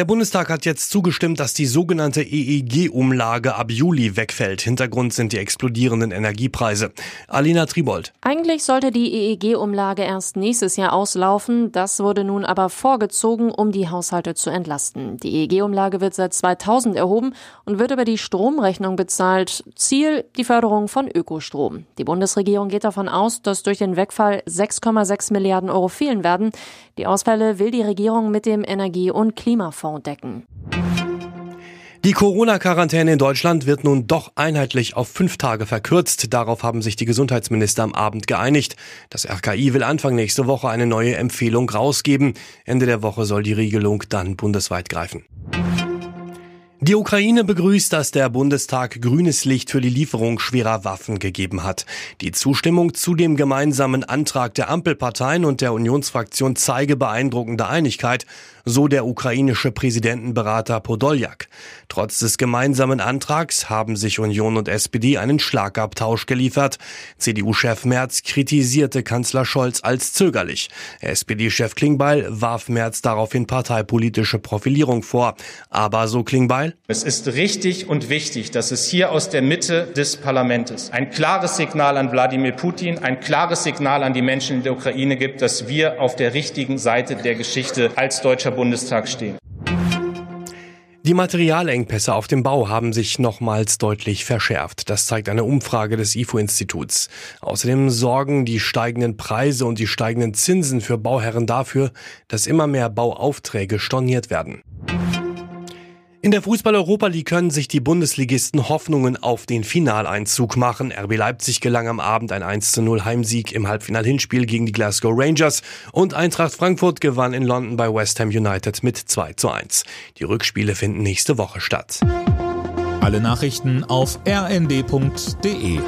Der Bundestag hat jetzt zugestimmt, dass die sogenannte EEG-Umlage ab Juli wegfällt. Hintergrund sind die explodierenden Energiepreise. Alina Tribold. Eigentlich sollte die EEG-Umlage erst nächstes Jahr auslaufen. Das wurde nun aber vorgezogen, um die Haushalte zu entlasten. Die EEG-Umlage wird seit 2000 erhoben und wird über die Stromrechnung bezahlt. Ziel die Förderung von Ökostrom. Die Bundesregierung geht davon aus, dass durch den Wegfall 6,6 Milliarden Euro fehlen werden. Die Ausfälle will die Regierung mit dem Energie- und Klimafonds Fonds decken. Die Corona-Quarantäne in Deutschland wird nun doch einheitlich auf fünf Tage verkürzt. Darauf haben sich die Gesundheitsminister am Abend geeinigt. Das RKI will Anfang nächste Woche eine neue Empfehlung rausgeben. Ende der Woche soll die Regelung dann bundesweit greifen. Die Ukraine begrüßt, dass der Bundestag grünes Licht für die Lieferung schwerer Waffen gegeben hat. Die Zustimmung zu dem gemeinsamen Antrag der Ampelparteien und der Unionsfraktion zeige beeindruckende Einigkeit, so der ukrainische Präsidentenberater Podoljak. Trotz des gemeinsamen Antrags haben sich Union und SPD einen Schlagabtausch geliefert. CDU-Chef Merz kritisierte Kanzler Scholz als zögerlich. SPD-Chef Klingbeil warf Merz daraufhin parteipolitische Profilierung vor. Aber so Klingbeil, es ist richtig und wichtig, dass es hier aus der Mitte des Parlaments ein klares Signal an Wladimir Putin, ein klares Signal an die Menschen in der Ukraine gibt, dass wir auf der richtigen Seite der Geschichte als Deutscher Bundestag stehen. Die Materialengpässe auf dem Bau haben sich nochmals deutlich verschärft. Das zeigt eine Umfrage des IFO-Instituts. Außerdem sorgen die steigenden Preise und die steigenden Zinsen für Bauherren dafür, dass immer mehr Bauaufträge storniert werden. In der Fußball-Europa League können sich die Bundesligisten Hoffnungen auf den Finaleinzug machen. RB Leipzig gelang am Abend ein 1 zu 0 Heimsieg im Halbfinal-Hinspiel gegen die Glasgow Rangers und Eintracht Frankfurt gewann in London bei West Ham United mit 2 zu 1. Die Rückspiele finden nächste Woche statt. Alle Nachrichten auf rnd.de